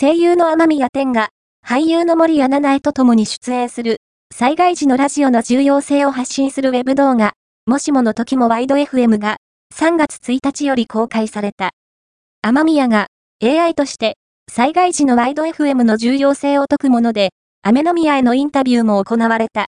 声優の天宮天が、俳優の森アナナ重と共に出演する、災害時のラジオの重要性を発信するウェブ動画、もしもの時もワイド FM が、3月1日より公開された。天宮が、AI として、災害時のワイド FM の重要性を説くもので、雨宮へのインタビューも行われた。